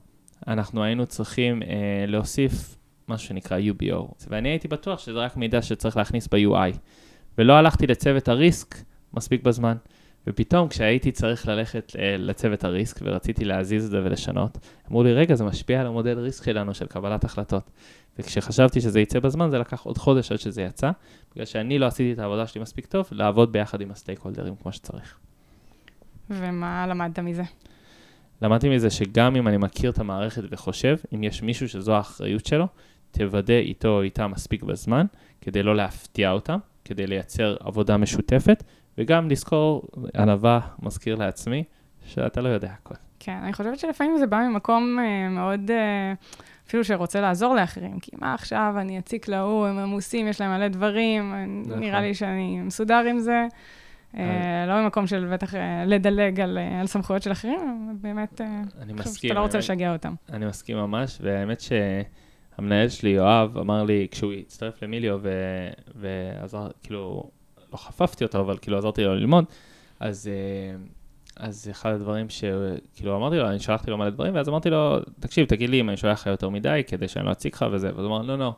אנחנו היינו צריכים להוסיף משהו שנקרא UBO. ואני הייתי בטוח שזה רק מידע שצריך להכניס ב-UI. ולא הלכתי לצוות הריסק מספיק בזמן. ופתאום כשהייתי צריך ללכת אה, לצוות הריסק ורציתי להזיז את זה ולשנות, אמרו לי, רגע, זה משפיע על המודל ריסק שלנו של קבלת החלטות. וכשחשבתי שזה יצא בזמן, זה לקח עוד חודש עד שזה יצא, בגלל שאני לא עשיתי את העבודה שלי מספיק טוב, לעבוד ביחד עם הסטייק הולדרים כמו שצריך. ומה למדת מזה? למדתי מזה שגם אם אני מכיר את המערכת וחושב, אם יש מישהו שזו האחריות שלו, תוודא איתו או איתה מספיק בזמן, כדי לא להפתיע אותם, כדי לייצר עבודה משותפת, וגם לזכור, ענווה מזכיר לעצמי, שאתה לא יודע הכל. כן, אני חושבת שלפעמים זה בא ממקום uh, מאוד, uh, אפילו שרוצה לעזור לאחרים, כי מה עכשיו, אני אציק להוא, הם עמוסים, יש להם מלא דברים, נכון. נראה לי שאני מסודר עם זה. לא ממקום של בטח לדלג על, על סמכויות של אחרים, באמת, אני מסכים. שאתה לא רוצה לשגע אותם. אני מסכים ממש, והאמת שהמנהל שלי, יואב, אמר לי, כשהוא הצטרף למיליו, ועזר, כאילו, לא חפפתי אותו, אבל כאילו עזרתי לו ללמוד, אז, אה, אז אחד הדברים שכאילו אמרתי לו, אני שלחתי לו מלא דברים, ואז אמרתי לו, תקשיב, תגיד לי אם אני שולח לך יותר מדי, כדי שאני לא אציג לך וזה, ואז הוא אמר, לא, לא,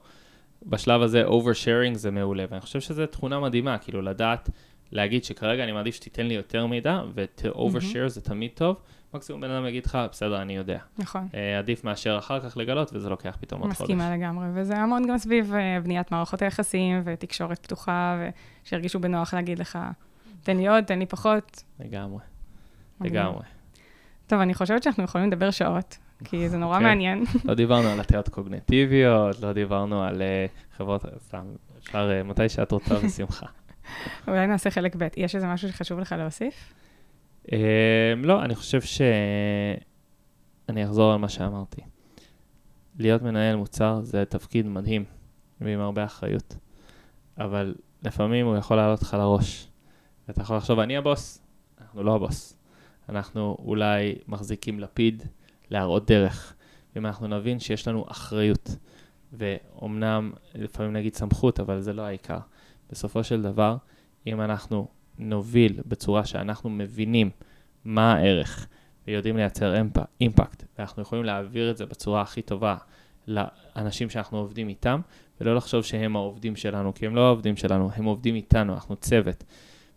בשלב הזה oversharing זה מעולה, ואני חושב שזו תכונה מדהימה, כאילו לדעת, להגיד שכרגע אני מעדיף שתיתן לי יותר מידע, ו-overshare mm-hmm. זה תמיד טוב. מקסימום בן אדם יגיד לך, בסדר, אני יודע. נכון. Uh, עדיף מאשר אחר כך לגלות, וזה לוקח פתאום עוד חודש. מסכימה לגמרי, וזה המון גם סביב uh, בניית מערכות היחסים ותקשורת פתוחה, ושירגישו בנוח להגיד לך, תן לי עוד, תן לי פחות. לגמרי, לגמרי. טוב, אני חושבת שאנחנו יכולים לדבר שעות, כי זה נורא okay. אוקיי. מעניין. לא דיברנו על הטיות קוגנטיביות, לא דיברנו על uh, חברות, סתם, אפשר uh, מתי שאת רוצה בשמחה. *laughs* אולי נעשה חלק ב'. יש איזה משהו שחשוב לך להוסיף? Um, לא, אני חושב ש... אני אחזור על מה שאמרתי. להיות מנהל מוצר זה תפקיד מדהים ועם הרבה אחריות, אבל לפעמים הוא יכול לעלות לך לראש. ואתה יכול לחשוב, אני הבוס, אנחנו לא הבוס. אנחנו אולי מחזיקים לפיד להראות דרך. ואם אנחנו נבין שיש לנו אחריות, ואומנם לפעמים נגיד סמכות, אבל זה לא העיקר. בסופו של דבר, אם אנחנו נוביל בצורה שאנחנו מבינים מה הערך ויודעים לייצר אימפקט, ואנחנו יכולים להעביר את זה בצורה הכי טובה לאנשים שאנחנו עובדים איתם, ולא לחשוב שהם העובדים שלנו, כי הם לא העובדים שלנו, הם עובדים איתנו, אנחנו צוות.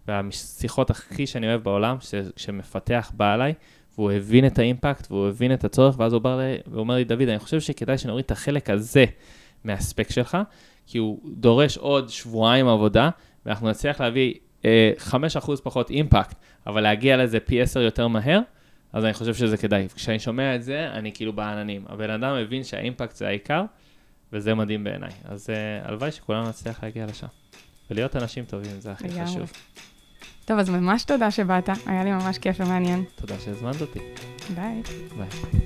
והשיחות הכי שאני אוהב בעולם, שמפתח בא אליי, והוא הבין את האימפקט, והוא הבין את הצורך, ואז הוא בא לי, ואומר לי, דוד, אני חושב שכדאי שנוריד את החלק הזה מהספק שלך, כי הוא דורש עוד שבועיים עבודה, ואנחנו נצליח להביא 5% פחות אימפקט, אבל להגיע לזה פי 10 יותר מהר, אז אני חושב שזה כדאי. כשאני שומע את זה, אני כאילו בעננים. הבן אדם מבין שהאימפקט זה העיקר, וזה מדהים בעיניי. אז uh, הלוואי שכולנו נצליח להגיע לשם. ולהיות אנשים טובים, זה הכי לגמרי. חשוב. טוב, אז ממש תודה שבאת, היה לי ממש כיף ומעניין. תודה שהזמנת אותי. ביי. ביי.